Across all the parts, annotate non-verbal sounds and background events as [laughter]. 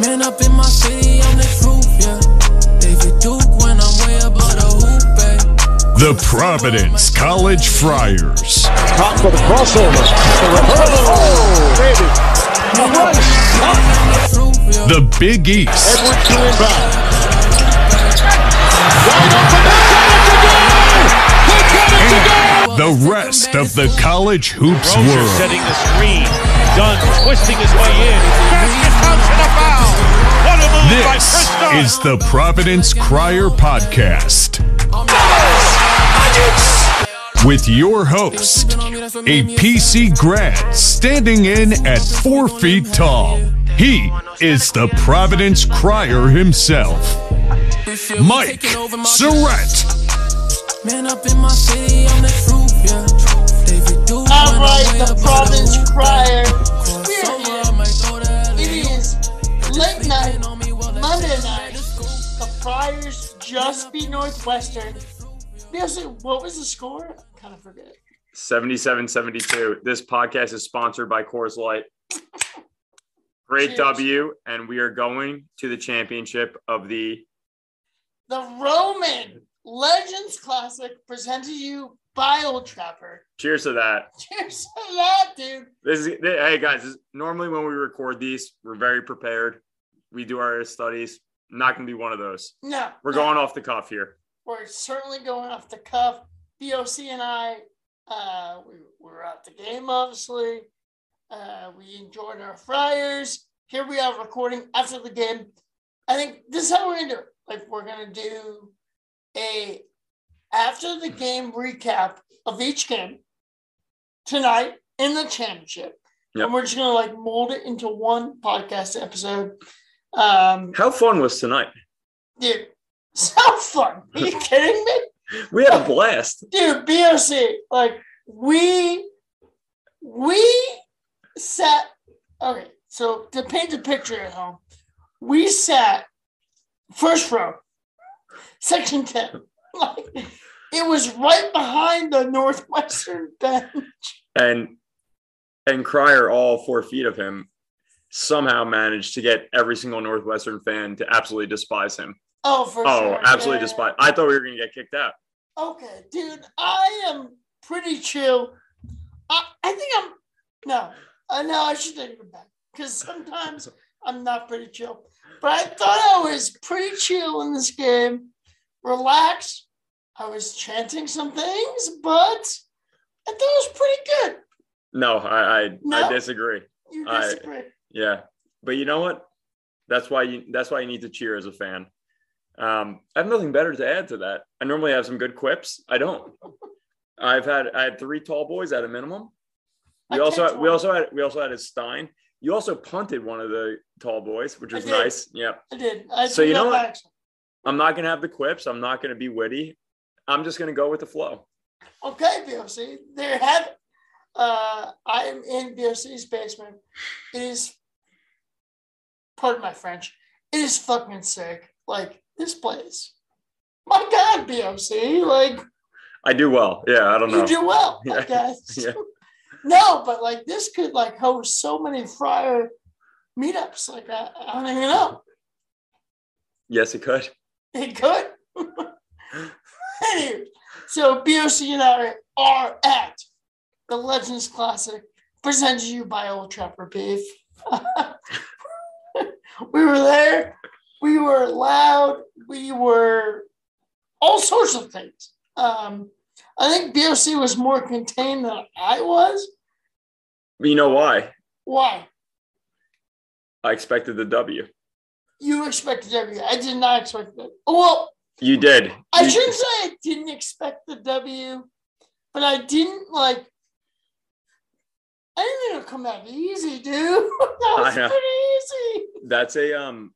Man up in my city on the truth, yeah. David Duke when I'm way above the hoop, babe. The Providence College Friars. Top for the crossover. The reverse. Oh, baby. The rush. The Big East. Edwards to inbound. Wide open. He got it to go. The rest of the college hoops Rozier world. setting the screen. Dunn twisting his way in. Basket counts and a This is the Providence Crier Podcast. With your host, a PC grad standing in at four feet tall. He is the Providence Crier himself, Mike Duke All right, the Providence Crier. Friars just beat Northwestern. What was the score? I kind of forget. 77 72. This podcast is sponsored by Coors Light. Great Cheers. W, and we are going to the championship of the. The Roman Legends Classic presented to you by Old Trapper. Cheers to that. Cheers to that, dude. This is hey guys. This, normally when we record these, we're very prepared. We do our studies. Not going to be one of those. No, We're no. going off the cuff here. We're certainly going off the cuff. BOC and I, uh, we, we were at the game, obviously. Uh, we enjoyed our Friars. Here we are recording after the game. I think this is how we're going to do it. Like, we're going to do a after the game recap of each game tonight in the championship. Yep. And we're just going to like mold it into one podcast episode. Um, How fun was tonight? dude, [laughs] so fun. Are you [laughs] kidding me? We had a blast. dude boc like we we sat okay so to paint a picture at home we sat first row section 10 [laughs] like it was right behind the northwestern bench And and Crier, all four feet of him, somehow managed to get every single Northwestern fan to absolutely despise him. oh for sure. Oh, sure absolutely yeah. despise. I thought we were going to get kicked out. okay dude i am pretty chill i, I think i'm no i know i should take it back because sometimes [laughs] I'm not pretty chill. But I thought I was pretty chill in this game. Relaxed. I was chanting some things, but I thought it was pretty good. No, I I, No? I disagree. You I- disagree. Yeah, but you know what? That's why you that's why you need to cheer as a fan. Um, I have nothing better to add to that. I normally have some good quips. I don't. I've had I had three tall boys at a minimum. We I also had, we also had we also had a Stein. You also punted one of the tall boys, which was nice. Yeah. I did. I So took you know what? back. I'm not gonna have the quips. I'm not gonna be witty. I'm just gonna go with the flow. Okay, BOC. There have. Uh, I am in BOC's basement. It is, pardon my French, it is fucking sick. Like, this place. My God, BOC. Like, I do well. Yeah, I don't know. You do well, [laughs] I guess. [laughs] Yeah. No, but like this could like host so many friar meetups. Like I, I don't even know. yes, it could. It could. [laughs] anyway, so BOC and I are at the Legends Classic, presented to you by Old Trapper Beef. We were there. We were loud. We were all sorts of things. Um, I think BOC was more contained than I was. You know why? Why? I expected the W. You expected everything. I did not expect that. Well, You did. I You- shouldn't say I didn't expect the W, but I didn't like. I didn't think it would come out easy, dude. [laughs] that was pretty easy. That's a um.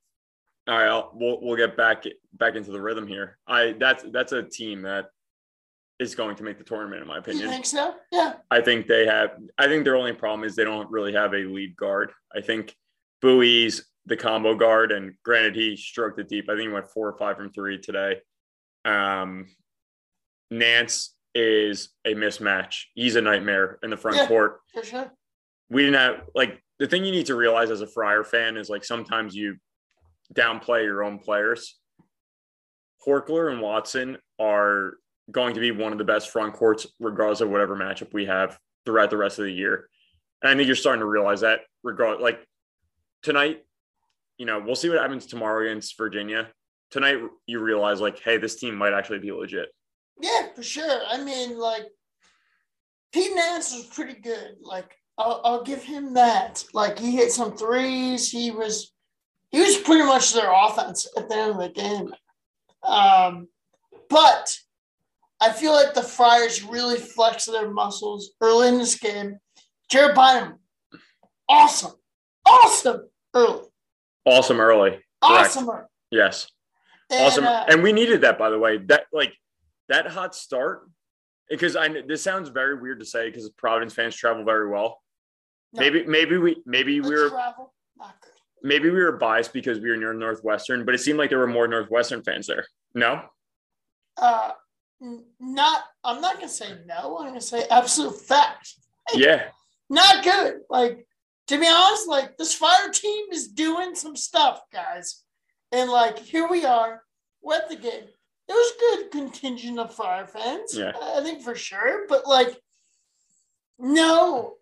All right, I'll, we'll we'll get back back into the rhythm here. I that's that's a team that is going to make the tournament, in my opinion. You think so? Yeah. I think they have. I think their only problem is they don't really have a lead guard. I think Buie's the combo guard, and granted he stroked it deep. I think he went four or five from three today. Um, Nance is a mismatch. He's a nightmare in the front Yeah. court. For sure. We didn't have like the thing you need to realize as a Friar fan is like sometimes you downplay your own players. Horchler and Watson are going to be one of the best front courts, regardless of whatever matchup we have throughout the rest of the year. And I think you're starting to realize that, regard like tonight, you know, we'll see what happens tomorrow against Virginia. Tonight, you realize like, hey, this team might actually be legit. Yeah, for sure. I mean, like Pete Nance was pretty good. Like I'll, I'll give him that. Like he hit some threes. He was he was pretty much their offense at the end of the game. Um, but I feel like the Friars really flexed their muscles early in this game. Jared Bynum, awesome, awesome early, Awesome early. Awesome. early. Yes. And, awesome. uh, and we needed that, by the way. That like that hot start, because I this sounds very weird to say because Providence fans travel very well. No. Maybe maybe we maybe we were travel, maybe we were biased because we were near Northwestern, but it seemed like there were more Northwestern fans there. No, Uh, not. I'm not gonna say no. I'm gonna say absolute fact. yeah, Not good. Like to be honest, like this Friar team is doing some stuff, guys, and like here we are. We're at the game. There was a good contingent of Friar fans. Yeah. I think for sure, but like. No,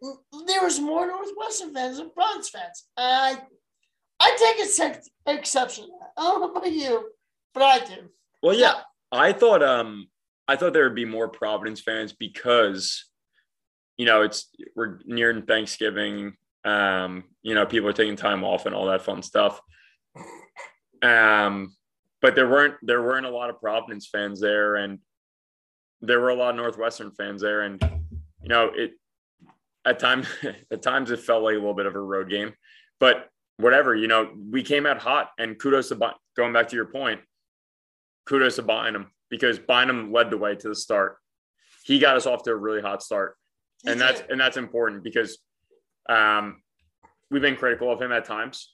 there was more Northwestern fans than Bronx fans. I, I take a sec- exception. I don't know about you, but I do. well, yeah. I thought um I thought there would be more Providence fans because you know it's we're nearing Thanksgiving. Um, you know, people are taking time off and all that fun stuff. Um, but there weren't there weren't a lot of Providence fans there, and there were a lot of Northwestern fans there, and you know it at times [laughs] at times it felt like a little bit of a road game, but whatever you know we came out hot, and kudos to going back to your point, kudos to Bynum because Bynum led the way to the start. He got us off to a really hot start, He and that's and that's important because um, we've been critical of him at times,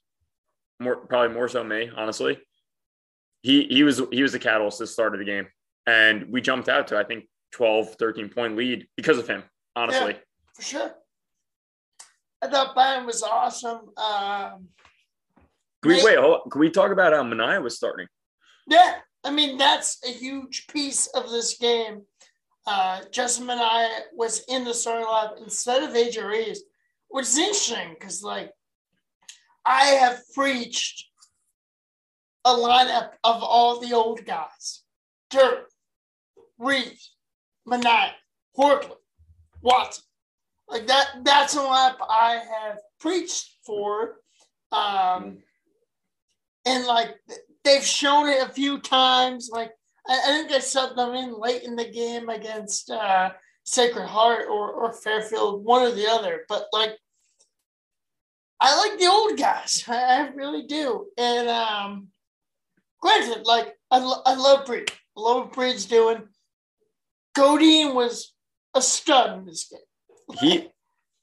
more probably more so me, honestly. He he was he was the catalyst at the start of the game, and we jumped out to I think 12, 13 point lead because of him. Honestly, for sure. I thought Bynum was awesome. Um, can we wait? Hold on. Can we talk about how Minaya was starting? yeah, I mean that's a huge piece of this game. Uh, Justin Minaya was in the starting lineup instead of AJ Reeves, which is interesting because like I have preached a lineup of all the old guys: Dirt, Reeves, Minaya, Horchler, Watson. Like that. That's a lineup I have preached for. Um, and like they've shown it a few times. Like I, I think they subbed them in late in the game against uh, Sacred Heart or, or Fairfield, one or the other. But like, I like the old guys. I, I really do. And um, granted, like I, lo- I love Breed. I love what Breed's doing. Goodine was a stud in this game. He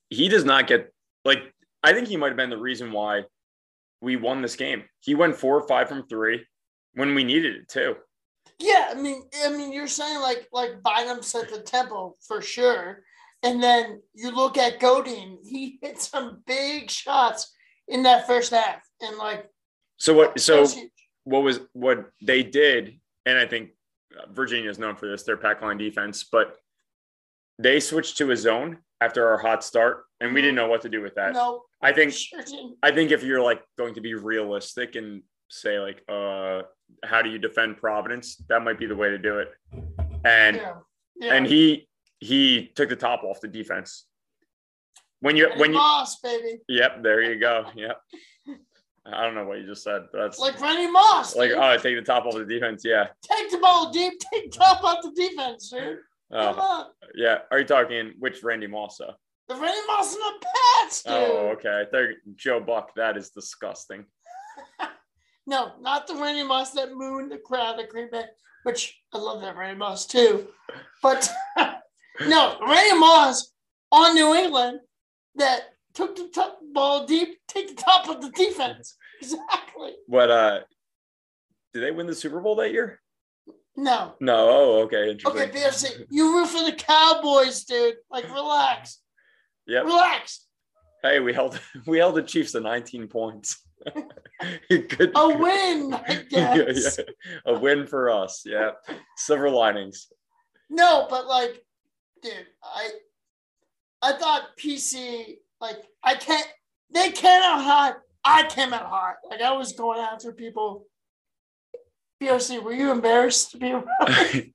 he does not get like I think he might have been the reason why we won this game. He went four or five from three when we needed it too. Yeah, I mean, I mean, you're saying like like Bynum set the tempo for sure, and then you look at Goodine, he hit some big shots in that first half, and like So what? So. What was what they did, and I think Virginia is known for this. Their pack line defense, but they switched to a zone after our hot start, and we didn't know what to do with that. no, I think sure. I think if you're like going to be realistic and say like, uh, how do you defend Providence? That might be the way to do it. And Yeah, yeah. and he he took the top off the defense. When you when you Moss, baby, yep, there you go. Yep. [laughs] I don't know what you just said. But that's like, like Randy Moss, like dude. oh, take the top off the defense. Yeah. take the ball deep, [laughs] take top off the defense, dude. Oh. Come Oh, on, yeah. Are you talking which Randy Moss? though? the Randy Moss and the Pats, oh, dude. Oh, okay. I thought Joe Buck. That is disgusting. [laughs] No, not the Randy Moss that mooned the crowd at Green Bay, which I love that Randy Moss too. But [laughs] no, Randy Moss on New England that took the top ball deep, take the top of the defense. [laughs] Exactly. But uh, did they win the Super Bowl that year? No. No. Oh, okay. Interesting. Okay, BOC, you root for the Cowboys, dude. Like, relax. Yeah. Relax. Hey, we held [laughs] we held the Chiefs to 19 points. [laughs] Good. A win, I Yeah, yeah. A win for us. Yeah. Silver linings. No, but like, dude, I I thought PC like I can't. They came out hot. I came out hot. Like I was going after people. BOC, were you embarrassed to be around? [laughs]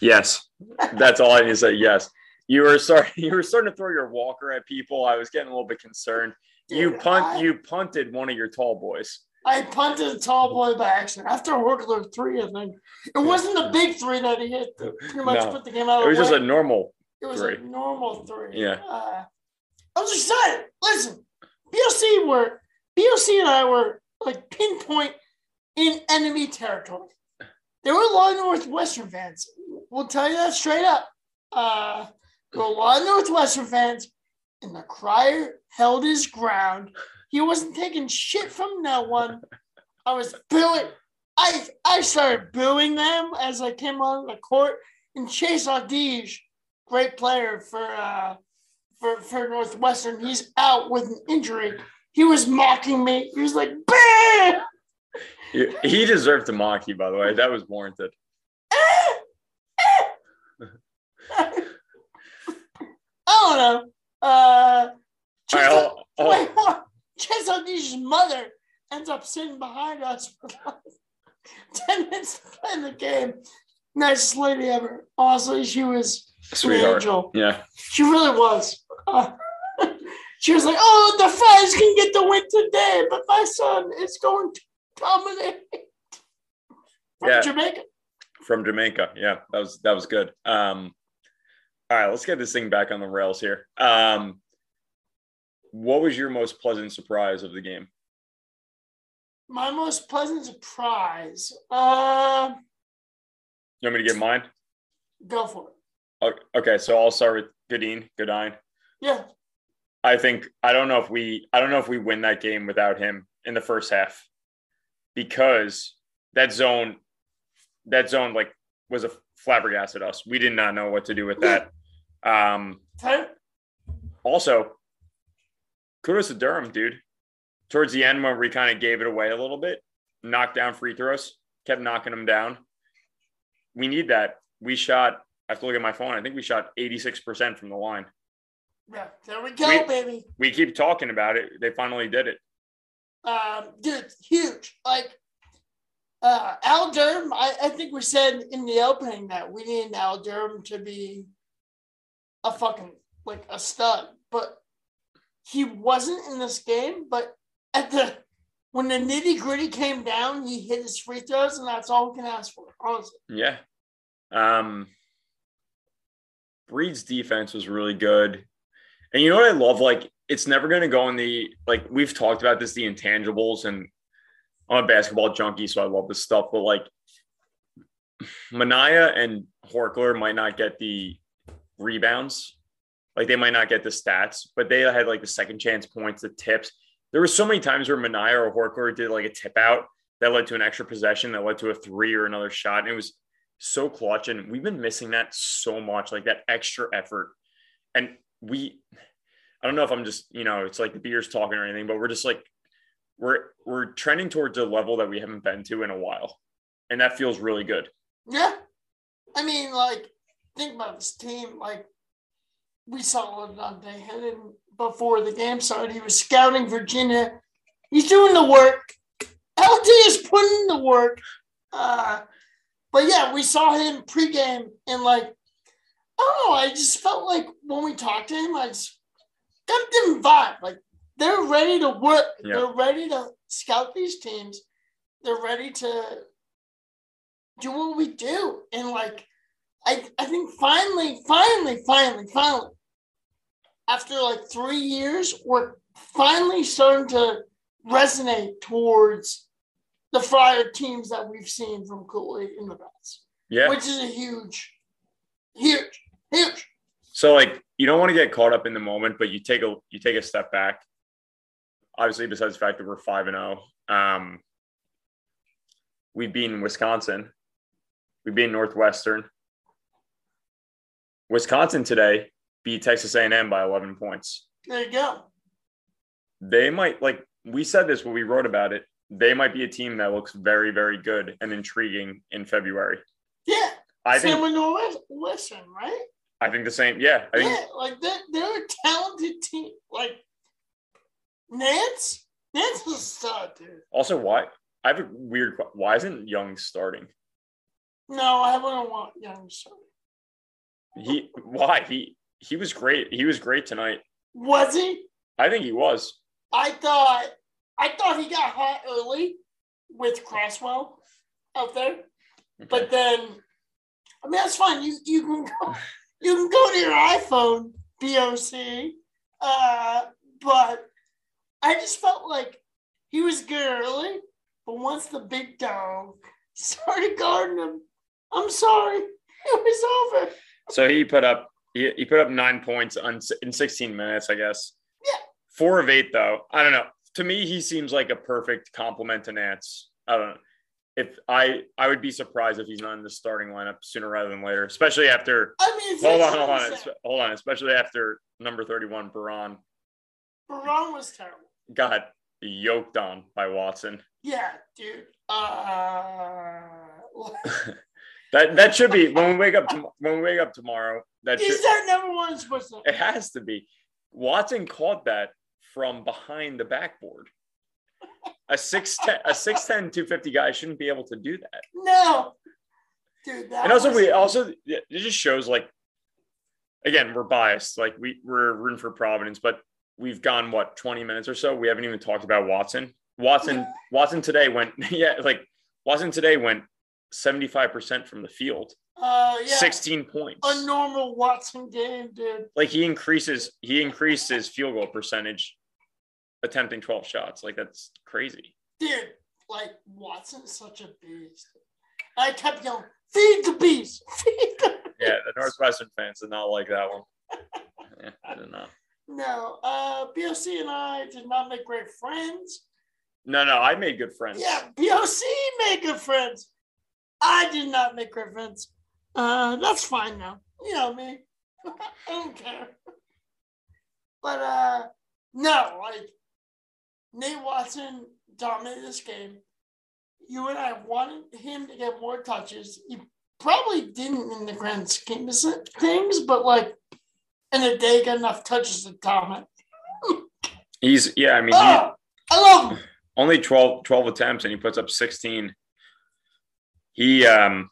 yes. That's all I need to say. Yes. You were starting [laughs] you were starting to throw your walker at people. I was getting a little bit concerned. You punt I- you punted one of your tall boys. I punted a tall boy by accident after a Horchler three. I think it wasn't the big three that he hit. That pretty much No. put the game out It was just a normal It was three. a normal three. Yeah. Uh, I was excited. Listen, BOC were BOC and I were like pinpoint in enemy territory. There were a lot of Northwestern fans. We'll tell you that straight up. Uh, there were a lot of Northwestern fans, and the crier held his ground. He wasn't taking shit from no one. I was booing. I I started booing them as I came on the court. And Chase Audige, great player for uh, for for Northwestern, he's out with an injury. He was mocking me. He was like, "Bam!" He deserved to mock you, by the way. That was warranted. [laughs] I don't know. Uh, Chase, right, I'll- I'll- wait, on. Chase mother ends up sitting behind us for like [laughs] 10 minutes to play in the game. Nicest lady ever. Honestly, she was an angel. Yeah. She really was. [laughs] She was like, "Oh, the Friars can get the win today, but my son is going to dominate." From Yeah. Jamaica. From Jamaica. Yeah, that was that was good. Um all right, let's get this thing back on the rails here. Um what was your most pleasant surprise of the game? My most pleasant surprise. Uh, You want me to get mine? go for it. Okay, so I'll start with Goodine. Goodine. Yeah, I think I don't know if we I don't know if we win that game without him in the first half because that zone that zone like was a flabbergasted us. We did not know what to do with that. Um also kudos to Durham, dude. Towards the end when we kind of gave it away a little bit, knocked down free throws, kept knocking them down. We need that. We shot I have to look at my phone. I think we shot 86% from the line. Yeah, there we go, We- baby. We keep talking about it. They finally did it. Um, dude, huge. Like, uh, Al Durham. I, I think we said in the opening that we need Al Durham to be a fucking like a stud, but he wasn't in this game. But at the when the nitty gritty came down, he hit his free throws, and that's all we can ask for. Honestly, Yeah. Um Breed's defense was really good. And you know what I love? Like, it's never going to go in the, like, we've talked about this, the intangibles, and I'm a basketball junkie, so I love this stuff. But like, Minaya and Horchler might not get the rebounds. Like, they might not get the stats, but they had like the second chance points, the tips. There were so many times where Minaya or Horchler did like a tip out that led to an extra possession that led to a three or another shot. And it was so clutch. And we've been missing that so much, like that extra effort. And we, I don't know if I'm just, you know, it's like the beer's talking or anything, but we're just like, we're, we're trending towards a level that we haven't been to in a while. And that feels really good. yeah. I mean, like, think about this team. Like, we saw Dante Hennon before the game started. He was scouting Virginia. He's doing the work. LT is putting the work. Uh, but yeah, we saw him pregame and like, I don't know. I just felt like when we talked to him, I just got a different vibe. Like they're ready to work. Yeah. They're ready to scout these teams. They're ready to do what we do. And like, I I think finally, finally, finally, finally, after like three years, we're finally starting to resonate towards the Friar teams that we've seen from Ed in the past, Yeah. which is a huge, huge, huge. So like you don't want to get caught up in the moment, but you take a you take a step back. Obviously, besides the fact that we're five and zero, um, we've beaten Wisconsin, we've beaten Northwestern. Wisconsin today beat Texas A&M by eleven points. There you go. They might like we said this when we wrote about it. They might be a team that looks very, very good and intriguing in February. Yeah. I Same think with Northwestern, right? I think the same. Yeah, I think yeah, like they're, they're a talented team. Like Nance, Nance was a stud, dude. also why I have a weird. Why isn't Young starting? No, I wouldn't want Young starting. He why he he was great. He was great tonight. Was he? I think he was. I thought I thought he got hot early with Croswell out there, but then I mean that's fine. You you can go [laughs] you can go to your iPhone BOC, uh, but I just felt like he was good early, but once the big dog [laughs] started guarding him, I'm sorry, [laughs] it was over. So he put up he, he put up nine points on in 16 minutes, I guess. Yeah. Four of eight though. I don't know. To me, he seems like a perfect complement to Nance. I don't know. If I I would be surprised if he's not in the starting lineup sooner rather than later, especially after I mean, hold on, hold on, hold on, especially after number 31, Beran, Beran was terrible. got yoked on by Watson. Yeah, dude. Uh, [laughs] That that should be when we wake up tom- when we wake up tomorrow. That is should that number one supposed to? It has to be. Watson caught that from behind the backboard. A 6'10, a 6'10, 250 guy shouldn't be able to do that. No, dude. That And also, we also, it just shows like, again, we're biased. Like, we, we're rooting for Providence, but we've gone, what, 20 minutes or so? We haven't even talked about Watson. Watson, Watson today went, [laughs] yeah, like, Watson today went 75% from the field, Uh, yeah. 16 points. A normal Watson game, dude. like he increases he increased his field goal percentage attempting 12 shots like that's crazy Dude, like Watson's such a beast. I kept yelling, "Feed the beast! [laughs] Feed the." yeah the northwestern fans did not like that one [laughs] yeah, i don't know No, uh, BOC and I did not make great friends. no no i made good friends Yeah, BOC made good friends. I did not make great friends. Uh, that's fine now. You know me. [laughs] I don't care. But uh, no, like Nate Watson dominated this game. You and I wanted him to get more touches. He probably didn't in the grand scheme of things, but like in a day, got enough touches to dominate. he's yeah i mean he Oh, I love him. only 12 12 attempts and he puts up 16 he um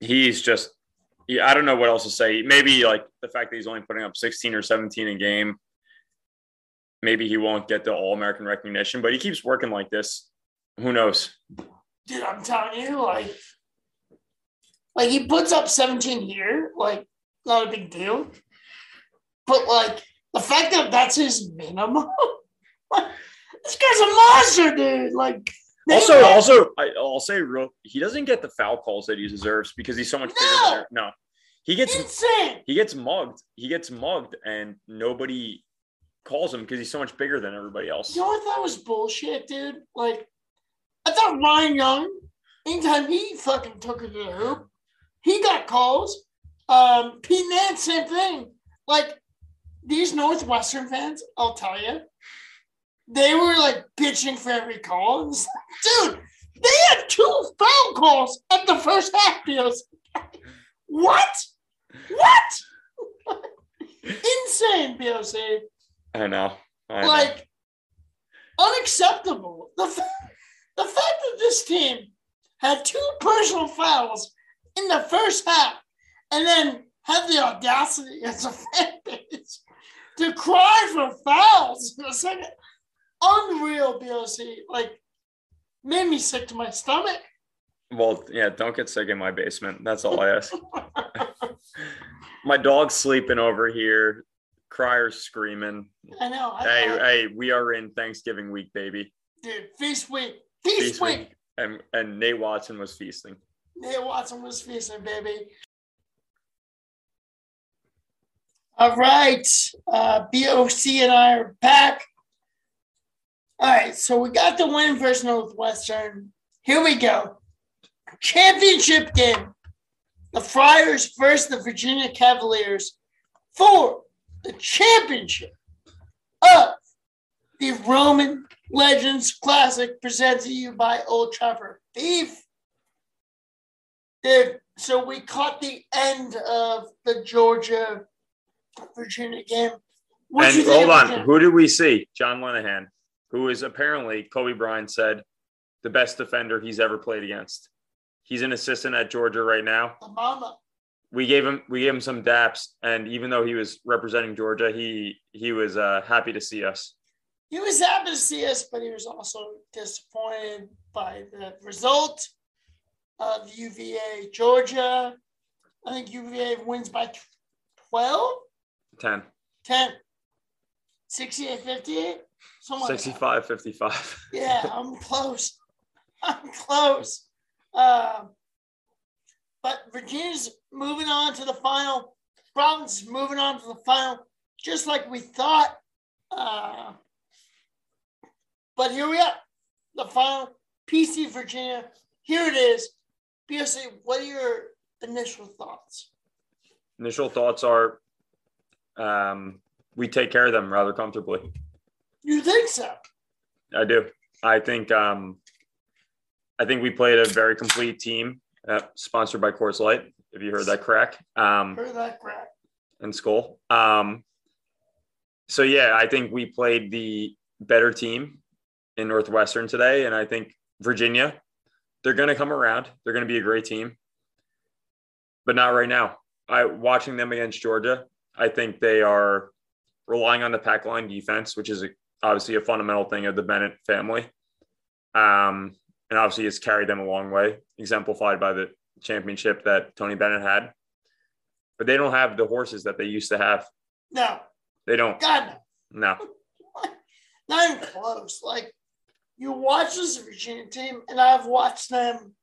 he's just yeah, I don't know what else to say. Maybe like the fact that he's only putting up 16 or 17 a game. Maybe he won't get the All American recognition, but he keeps working like this. Who knows? dude, I'm telling you, like, like he puts up 17 here, like, not a big deal. But like the fact that that's his minimum, [laughs] like, this guy's a monster, dude. Like, Also, Nate- also, I, I'll say real. He doesn't get the foul calls that he deserves because he's so much bigger. No! Than, no, he gets insane. he gets mugged. He gets mugged, and nobody calls him because he's so much bigger than everybody else. You know what that was bullshit, dude? Like, I thought Ryan Young, anytime he fucking took it to the hoop, he got calls. Um, Pete Nance, same thing. Like, these Northwestern fans, I'll tell you, they were like bitching for every call. [laughs] Dude, they had two foul calls at the first half, Beals. What? What? [laughs] Insane, BOC I know. I know. like unacceptable. The, fa- the fact that this team had two personal fouls in the first half and then had the audacity as a fan base to cry for fouls in the second. Unreal, BOC. Like, made me sick to my stomach. Well, yeah, don't get sick in my basement. That's all I ask. [laughs] my dog's sleeping over here. Crier's screaming. I know. I, Hey, I- hey, we are in Thanksgiving week, baby. dude, feast week. Feast, Feast week. week. And and Nate Watson was feasting. Nate Watson was feasting, baby. All right. Uh, BOC and I are back. All right. So we got the win versus Northwestern. Here we go. Championship game. The Friars versus the Virginia Cavaliers for the championship of the Roman Legends Classic presented to you by Old Trapper Beef. Dude, so we caught the end of the Georgia Virginia game. What'd and hold on, Virginia? who did we see? John Linehan, who is apparently Kobe Bryant said the best defender he's ever played against. He's an assistant at Georgia right now. The mama. We gave him we gave him some daps, and even though he was representing Georgia, he he was uh, happy to see us. He was happy to see us, but he was also disappointed by the result of UVA Georgia. I think UVA wins by 12, Ten. 10, 68, 58, something like that. 65 55. Yeah, I'm close. I'm close. Um, but Virginia's moving on to the final. Providence is moving on to the final, just like we thought. Uh, but here we are, the final. PC Virginia. Here it is. BOC, what are your initial thoughts? Initial thoughts are um, we take care of them rather comfortably. You think so? I do. I think um, I think we played a very complete team, uh, sponsored by Coors Light. If you heard that crack, um, Heard that crap. and Skull. Um, so yeah, I think we played the better team in Northwestern today, and I think Virginia, they're going to come around. They're going to be a great team, but not right now. I watching them against Georgia. I think they are relying on the pack line defense, which is a, obviously a fundamental thing of the Bennett family. Um, and obviously, it's carried them a long way, exemplified by the championship that Tony Bennett had. But they don't have the horses that they used to have. No, They don't. God no. No. not even close. Like you watch this Virginia team, and I've watched them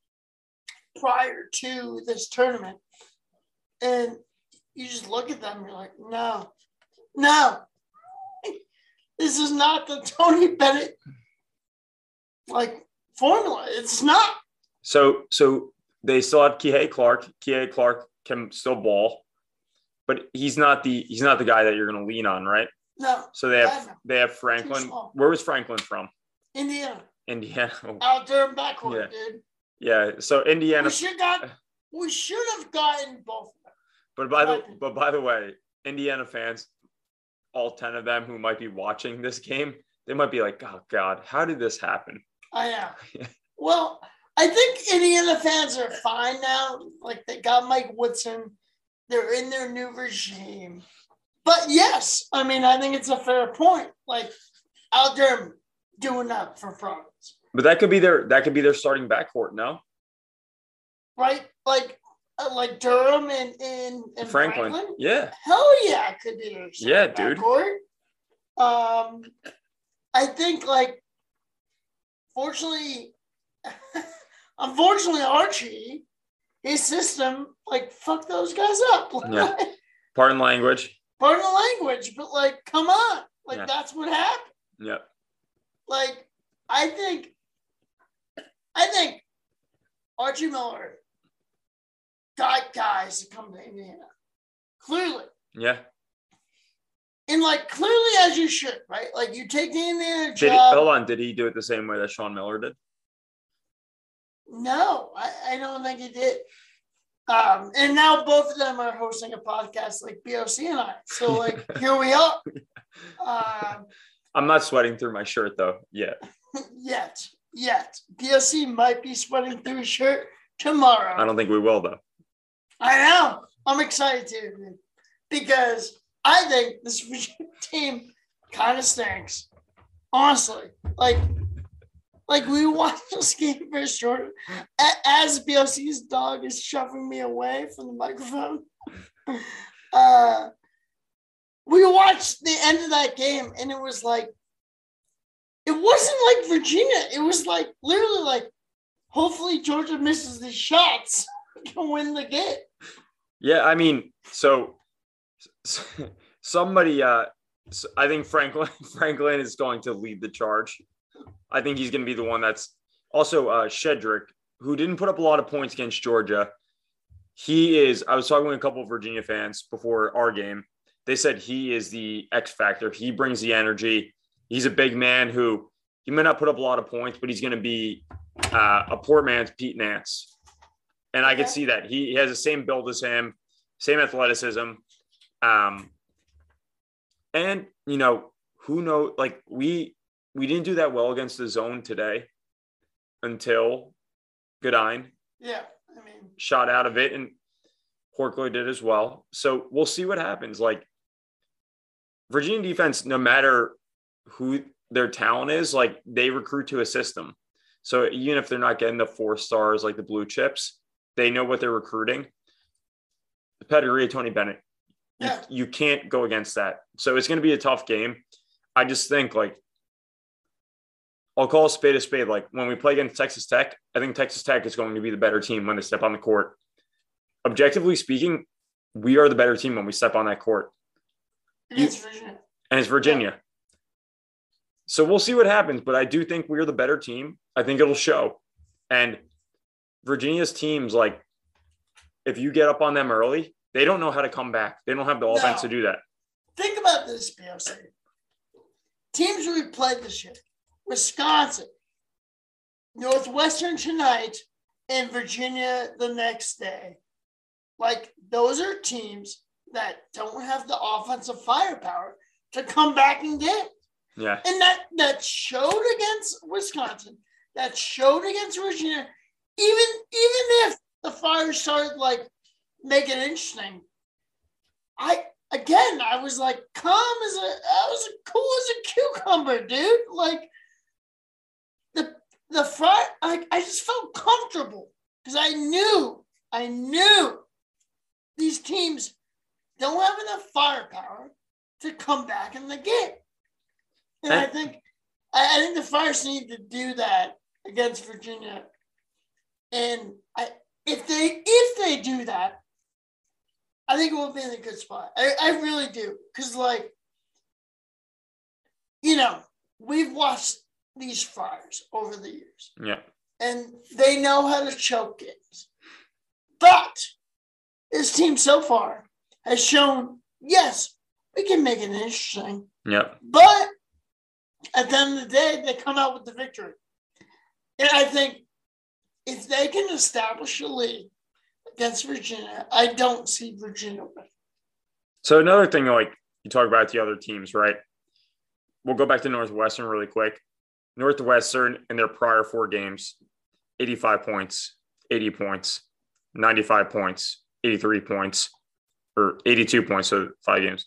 prior to this tournament, and you just look at them, you're like, no, no, [laughs] this is not the Tony Bennett like formula. It's not. So so they still have Kihei Clark. Kihei Clark can still ball, but he's not the he's not the guy that you're going to lean on, right? No, So they have they have Franklin. Where was Franklin from? Indiana Indiana. [laughs] Oh, out there and backward, Yeah. dude. yeah. So Indiana. We should got. [laughs] We should have gotten both. But by the but by the way, Indiana fans, all ten of them who might be watching this game, they might be like, "Oh God, how did this happen?" I know. [laughs] Yeah. Well, I think Indiana fans are fine now. Like they got Mike Woodson, they're in their new regime. But yes, I mean I think it's a fair point. Like out there doing that for Providence, But that could be their that could be their starting backcourt. No, right? Like uh, like Durham and and, and Franklin. Franklin. Yeah, Hell yeah, could be their Yeah, dude. backcourt. Um, I think like, fortunately, [laughs] unfortunately, Archie, his system like fuck those guys up. [laughs] Yeah. pardon language. Pardon the language, but like, come on, like Yeah. that's what happened. Yep. Like, I think, I think Archie Miller got guys to come to Indiana. Clearly, Yeah. And like clearly as you should, right? Like you take the Indiana Did he, hold on. Did he do it the same way that Sean Miller did? No, I, I don't think he did. Um, and now both of them are hosting a podcast like BOC and I. So like [laughs] here we are. Um, I'm not sweating through my shirt though yet. [laughs] yet, yet. BOC might be sweating through his shirt tomorrow. I don't think we will though. I know. I'm excited too, because I think this Virginia [laughs] team kind of stinks. Honestly, like, like we watched [laughs] this game for short. As BOC's dog is shoving me away from the microphone, [laughs] uh, we watched the end of that game, and it was like, it wasn't like Virginia. It was like literally like, hopefully Georgia misses the shots to win the game. Yeah, I mean, so [laughs] somebody, uh, I think Franklin [laughs] Franklin is going to lead the charge. I think he's going to be the one that's also uh, Shedrick, who didn't put up a lot of points against Georgia. He is. I was talking with a couple of Virginia fans before our game. They said he is the X factor. He brings the energy. he's a big man who he may not put up a lot of points, but he's going to be uh, a poor man's Pete Nance. And I can see that. He, he has the same build as him, same athleticism. Um, and, you know, who knows? Like, we, we didn't do that well against the zone today until Goodine Yeah, I mean, shot out of it, and Horchler did as well. So we'll see what happens. Like Virginia defense, no matter who their talent is, like they recruit to a system. So even if they're not getting the four stars like the blue chips, they know what they're recruiting. The pedigree of Tony Bennett, Yeah. you can't go against that. So it's going to be a tough game. I just think like I'll call a spade a spade. Like when we play against Texas Tech, I think Texas Tech is going to be the better team when they step on the court. Objectively speaking, we are the better team when we step on that court, against Virginia. and it's Virginia. So we'll see what happens, but I do think we're the better team. I think it'll show. And Virginia's teams, like, if you get up on them early, they don't know how to come back. They don't have the offense to do that. Think about this, BOC. Teams we've played this year Wisconsin, Northwestern tonight, and Virginia the next day. Like, those are teams that don't have the offensive firepower to come back and get. Yeah. And that that showed against Wisconsin, that showed against Virginia. Even even if the fire started like making it interesting, I again I was like calm as a I was cool as a cucumber, dude. Like the the front, like I just felt comfortable because I knew I knew these teams don't have enough firepower to come back in the game. And I think I, I think the Friars need to do that against Virginia. And I if they if they do that, I think we'll be in a good spot. I, I really do. Cause like, you know, we've watched these Friars over the years Yeah. and they know how to choke games. But this team so far has shown, yes, we can make it interesting. Yeah. But at the end of the day, they come out with the victory. And I think if they can establish a lead against Virginia, I don't see Virginia winning. So another thing, like you talk about the other teams, right? We'll go back to Northwestern really quick. Northwestern in their prior four games, 85 points, 80 points, 95 points, 83 points, or 82 points, so five games.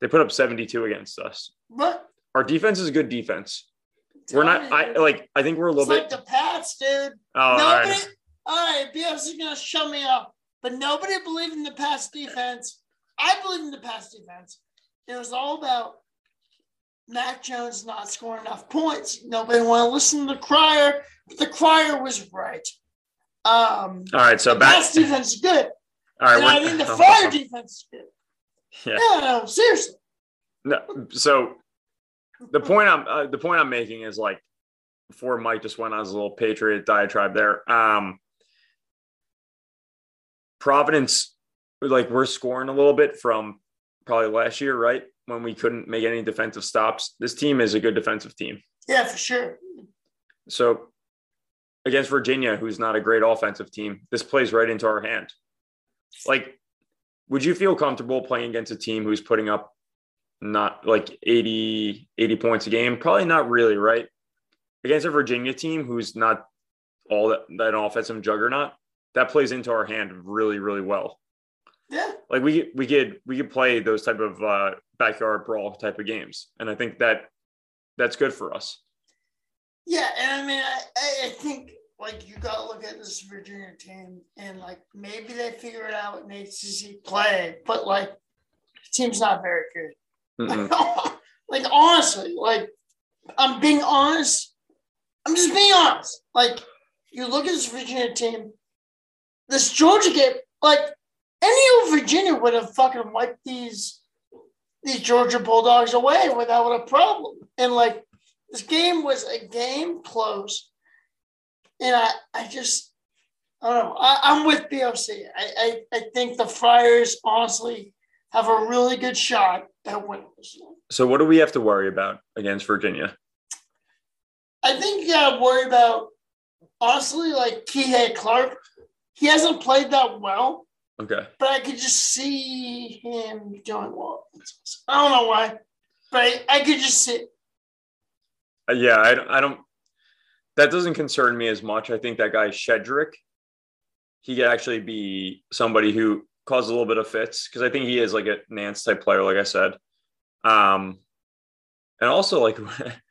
They put up 72 against us. But Our defense is a good defense. We're not I like I think we're a it's little like bit the Pats, dude. oh, all Nobody, right. All right, BS is gonna shut me up, but nobody believed in the Pats defense. I believe in the Pats defense. It was all about Mac Jones not scoring enough points. Nobody wanted to listen to the crier, but the crier was right. Um, All right, so the back pass defense is good, all right, and I think the fire [laughs] defense is good. Yeah. No, no, seriously. No, so the point I'm uh, the point I'm making is like before Mike just went on his little Patriot diatribe there. Um, Providence, like we're scoring a little bit from probably last year, right? When we couldn't make any defensive stops. This team is a good defensive team. Yeah, for sure. So against Virginia, who's not a great offensive team, this plays right into our hand. Like, would you feel comfortable playing against a team who's putting up not like 80, 80 points a game? Probably not really, right? Against a Virginia team who's not all that, that offensive juggernaut, that plays into our hand really, really well. Yeah, Like we we could we could play those type of uh, backyard brawl type of games, and I think that that's good for us. Yeah, and I mean, I, I- think like you got to look at this Virginia team and like maybe they figure it out in ACC play, but like the team's not very good. [laughs] Like honestly, like I'm being honest. I'm just being honest. Like you look at this Virginia team, this Georgia game, like any old Virginia would have fucking wiped these these Georgia Bulldogs away without a problem. And like this game was a game close. And I, I just I don't know. I, I'm with BOC. I, I, I think the Friars honestly have a really good shot at winning this one. So what do we have to worry about against Virginia? I think you gotta worry about honestly, like Kihei Clark. He hasn't played that well, Okay. but I could just see him doing well. I don't know why, but I, I could just see. Uh, yeah, I, I don't. That doesn't concern me as much. I think that guy Shedrick, he could actually be somebody who caused a little bit of fits because I think he is like a Nance type player, like I said. Um, and also like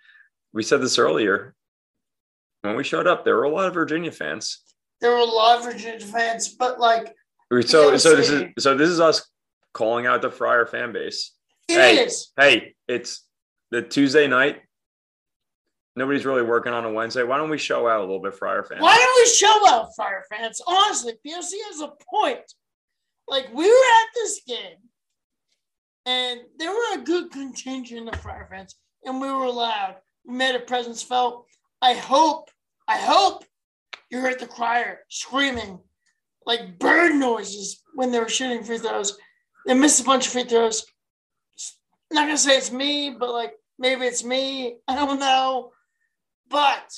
[laughs] we said this earlier, when we showed up, there were a lot of Virginia fans. There were a lot of Virginia fans, but like So so this is so this is us calling out the Friar fan base. it Hey. is. Hey, it's the Tuesday night. Nobody's really working on a Wednesday. Why don't we show out a little bit, Friar fans? Why don't we show out Friar fans? Honestly, BOC has a point. Like we were at this game, and there were a good contingent of Friar fans, and we were loud. We made a presence felt. I hope, I hope you heard the crier screaming like bird noises when they were shooting free throws. They missed a bunch of free throws. Not gonna say it's me, but like maybe it's me. [laughs] I don't know. But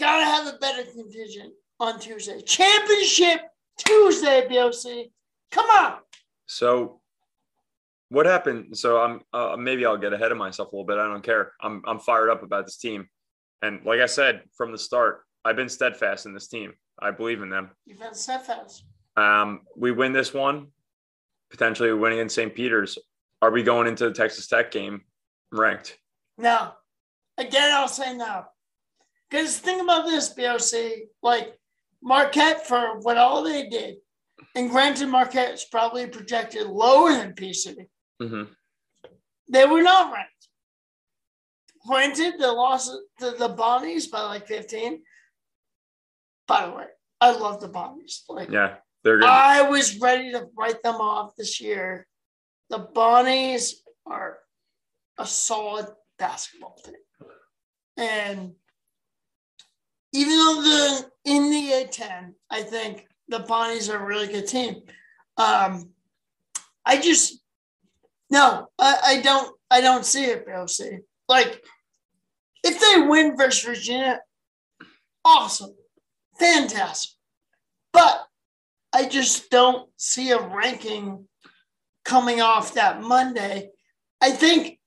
gotta have a better contingent on Tuesday. Championship Tuesday, BOC. Come on. So, what happened? So, I'm uh, maybe I'll get ahead of myself a little bit. I don't care. I'm I'm fired up about this team, and like I said from the start, I've been steadfast in this team. I believe in them. You've been steadfast. Um, we win this one, potentially winning in St. Peter's. Are we going into the Texas Tech game ranked? No. Again, I'll say no. Because think about this, BOC. Like Marquette, for what all they did, and granted, Marquette is probably projected lower than PC. hmm They were not ranked. Granted, they lost to the Bonnies by like 15. By the way, I love the Bonnies. Like, Yeah, they're good. I was ready to write them off this year. The Bonnies are a solid basketball team. And even though the in the A10, I think the Bonnies are a really good team. Um, I just no, I, I don't I don't see it, BOC. Like if they win versus Virginia, awesome. Fantastic. But I just don't see a ranking coming off that Monday. I think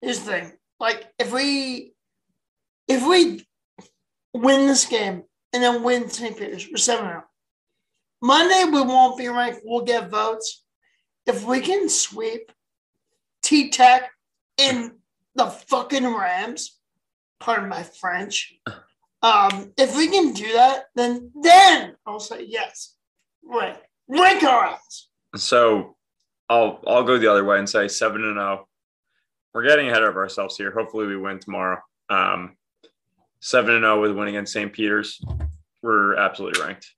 here's the thing. Like if we if we win this game and then win St. Peter's, we're 7 0. Monday we won't be ranked, we'll get votes. If we can sweep T Tech in the fucking Rams, pardon my French. Um, if we can do that, then then I'll say yes. Rank. Rank our ass. So I'll I'll go the other way and say seven and zero. We're getting ahead of ourselves here. Hopefully, we win tomorrow. Um, seven and zero with winning against St. Peter's. We're absolutely ranked.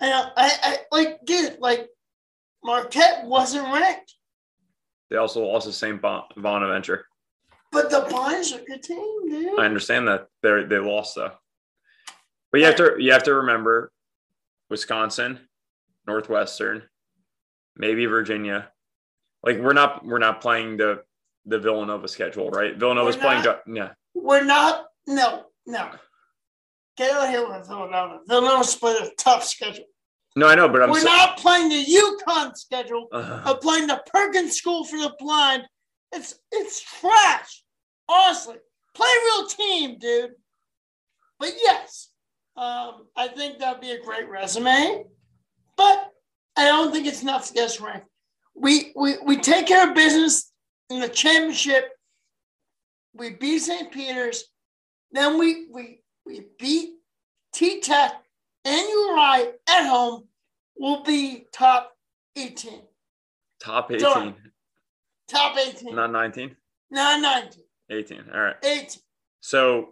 And I, I like, dude, like Marquette wasn't ranked, They also lost to St. Bon- Bonaventure. But the Bonnies are a good team, dude. I understand that they they lost though. But you have to you have to remember Wisconsin, Northwestern, maybe Virginia. Like we're not we're not playing the the Villanova schedule, right? Villanova's We're playing not? yeah. We're not. No, no. Get out of here with Villanova. Villanova's played a tough schedule. No, I know, but I'm We're sa- not playing the UConn schedule. Ugh. of playing the Perkins School for the Blind. It's it's trash. Honestly, play real team, dude. But yes, um, I think that'd be a great resume. But I don't think it's enough to get us ranked. We we we take care of business in the championship. We beat St. Peter's. Then we we we beat T Tech and URI at home. We'll be top 18. top 18, Done. Top 18. not 19, Not 19. 18. All right. 18. So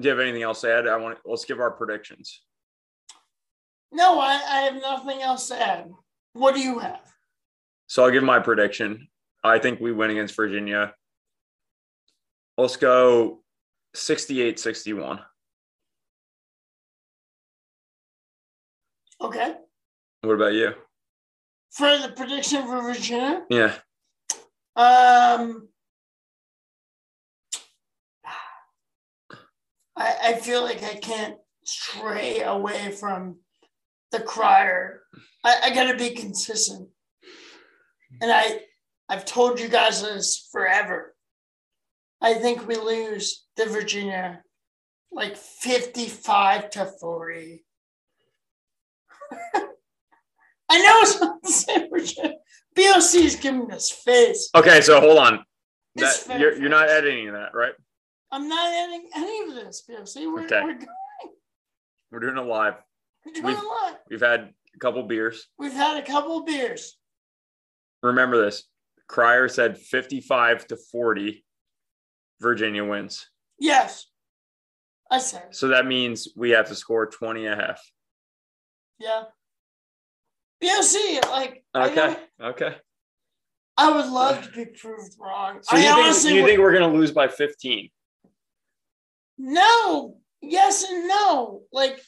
do you have anything else to add? I want let's give our predictions. No, I, I have nothing else to add. What do you have? So I'll give my prediction. I think we win against Virginia. Let's go 68 61. Okay. What about you? For the prediction for Virginia. Yeah. Um, I, I feel like I can't stray away from the crier. I, I gotta be consistent. And I I've told you guys this forever. I think we lose the Virginia like 55 to 40. [laughs] I know it's not the same Virginia. BOC is giving us face. Okay, so hold on. That you're you're not editing that, right? I'm not adding any of this, BOC. We're, Okay. we're, going. We're doing it live. we're doing We've- a lot. We've had a couple beers. We've had a couple beers. Remember this. Crier said 55 to 40. Virginia wins. Yes. I said, So that means we have to score 20 and a half. yeah. BOC, like, I, Okay. don't- Okay. I would love to be proved wrong. So I you think, you think we're going to lose by 15? No, yes and no. Like,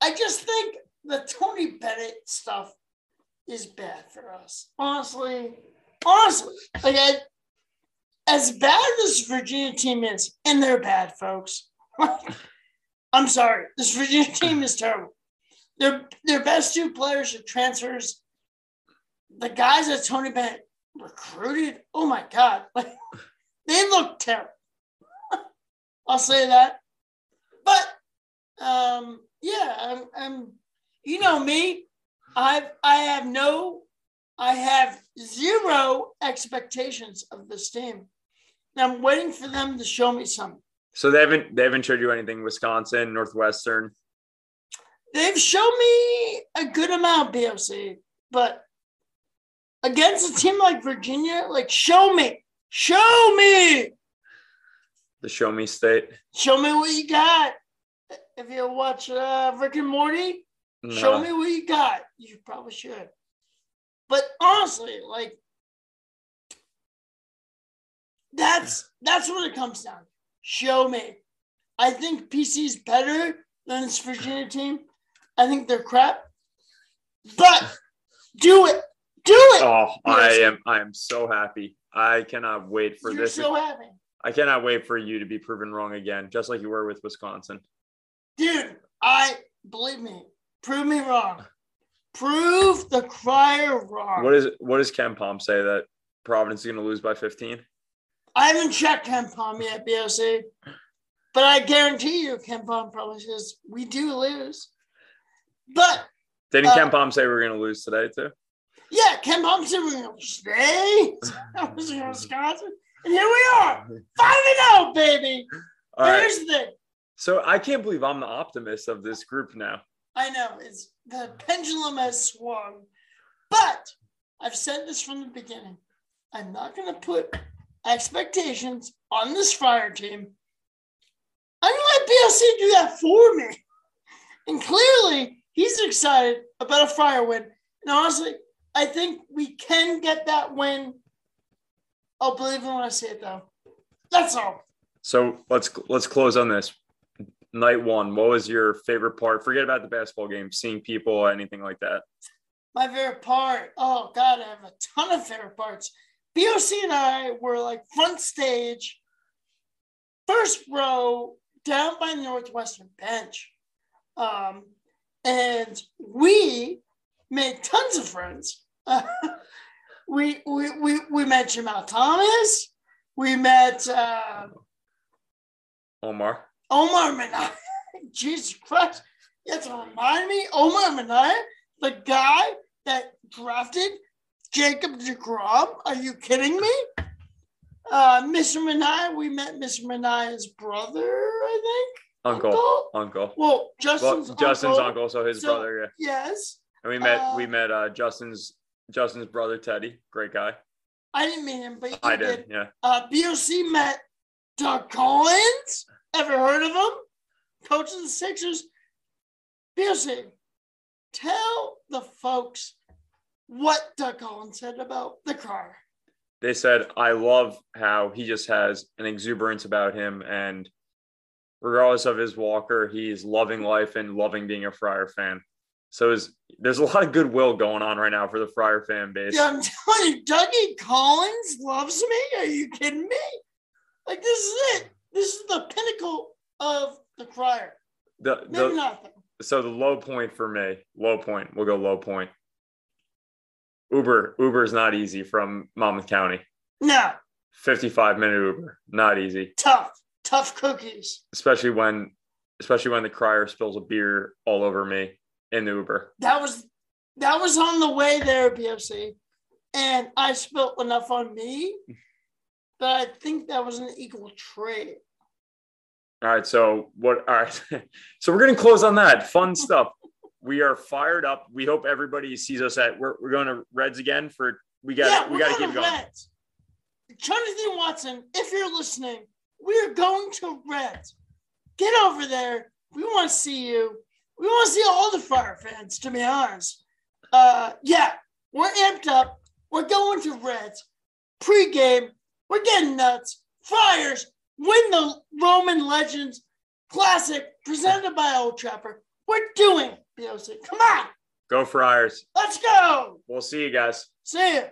I just think the Tony Bennett stuff is bad for us. Honestly, honestly, like, I, as bad as Virginia team is, and they're bad, folks. [laughs] I'm sorry, this Virginia team is terrible. Their their best two players are transfers. The guys that Tony Bennett recruited, oh my god, [laughs] like they look terrible. [laughs] I'll say that. But um, yeah, I'm, I'm you know me. I've I have no I have zero expectations of this team. And I'm waiting for them to show me something. So they haven't they haven't showed you anything Wisconsin, Northwestern. They've shown me a good amount, BOC, but against a team like Virginia, like show me, show me, The show me state. show me what you got. If you watch uh, Rick and Morty, Show me what you got. You probably should. But honestly, like that's that's what it comes down. to. Show me. I think PC is better than this Virginia team. I think they're crap. But do it. Do it. Oh, I am I am so happy. I cannot wait for You're this. so happy. I cannot wait for you to be proven wrong again, just like you were with Wisconsin. Dude, I believe me. Prove me wrong. Prove the crier wrong. What is what does KenPom say that Providence is going to lose by 15? I haven't checked KenPom yet, BOC. But I guarantee you, KenPom probably says we do lose. But Didn't Uh, KenPom say we're going to lose today too? yeah, KenPom said we're going to stay. I was in Wisconsin. And here we are. 5 and 0, baby. All But right. Here's the thing. So I can't believe I'm the optimist of this group now. I know it's the pendulum has swung. But I've said this from the beginning. I'm not going to put expectations on this Friar team. I'm going to let BOC do that for me. And clearly, he's excited about a Friar win. And honestly, I think we can get that win. I'll believe it when I see it, though. That's all. So let's let's close on this. Night one. What was your favorite part? Forget about the basketball game, seeing people, anything like that. My favorite part. Oh God, I have a ton of favorite parts. BOC and I were like front stage, first row, down by the Northwestern bench. Um, and we made tons of friends. [laughs] we, we, we, we met Jamal Thomas. We met uh, Omar. Omar Minaya. [laughs] Jesus Christ. You have to remind me, Omar Minaya, the guy that drafted Jacob deGrom. Are you kidding me? Uh, Mr. Minaya, we met Mr. Minaya's brother, I think. Uncle. Uncle. Well, Well, Justin's, Justin's uncle. uncle, so his So- brother, yeah. Yes. And we met uh, we met uh Justin's Justin's brother Teddy, great guy. I didn't meet him, but I did. did, yeah. Uh, BOC met Doug Collins. Ever heard of him? Coach of the Sixers. BOC, tell the folks what Doug Collins said about the car. They said I love how he just has an exuberance about him and regardless of his walker, he's loving life and loving being a Friar fan. So is there's a lot of goodwill going on right now for the Friar fan base. Yeah, I'm telling you, Dougie Collins loves me. Are you kidding me? Like this is it. This is the pinnacle of the crier. The, Maybe the, nothing. so the low point for me, low point. We'll go low point. Uber, Uber is not easy from Monmouth County. No, 55 minute Uber, not easy. tough, tough cookies. Especially when, especially when the crier spills a beer all over me in the Uber. That was that was on the way there, BOC, and I spilt enough on me that I think that was an equal trade. All right. So what? All right. [laughs] so we're gonna close on that fun [laughs] stuff. We are fired up. We hope everybody sees us at. We're, we're going to Reds again for. We got. yeah, we got to keep going. Reds. Jonathan Watson, if you're listening, we're going to Reds. Get over there. We want to see you. We want to see all the Friar fans, to be honest. Uh, yeah, we're amped up. We're going to Reds. Pre-game, we're getting nuts. Friars win the Roman Legends Classic presented by Old Trapper. We're doing it, BOC. Come on, Go Friars. let's go. We'll see you guys. See ya.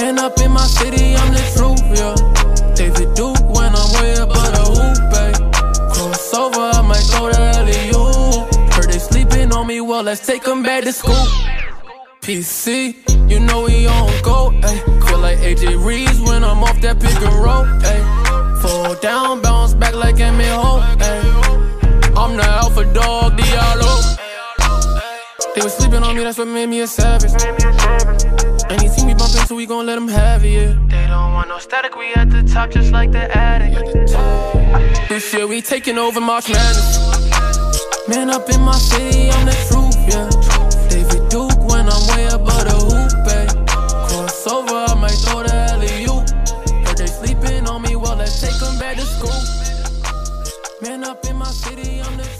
Man up in my city, I'm the truth, yeah. David Duke when I'm way above the hoop, babe. Crossover, I might throw go to LEU. Heard they sleeping on me, well, let's take them back to school. PC, you know we on go, ayy. Feel like AJ Reeves when I'm off that pick and roll, ayy. Fall down, bounce back like Emmitt Holt, ayy. I'm the alpha dog, Diallo. They was sleeping on me, that's what made me a savage. And he see me bumping, so we gon' let him have it, yeah. They don't want no static, we at the top just like the attic. This year we taking over March Madness. Man up in my city, I'm the truth, yeah. David Duke when I'm way above the hoop, eh. ayy. Crossover, I might throw the alley-oop. Heard they sleeping on me, well let's take them back to school. Man up in my city, I'm the.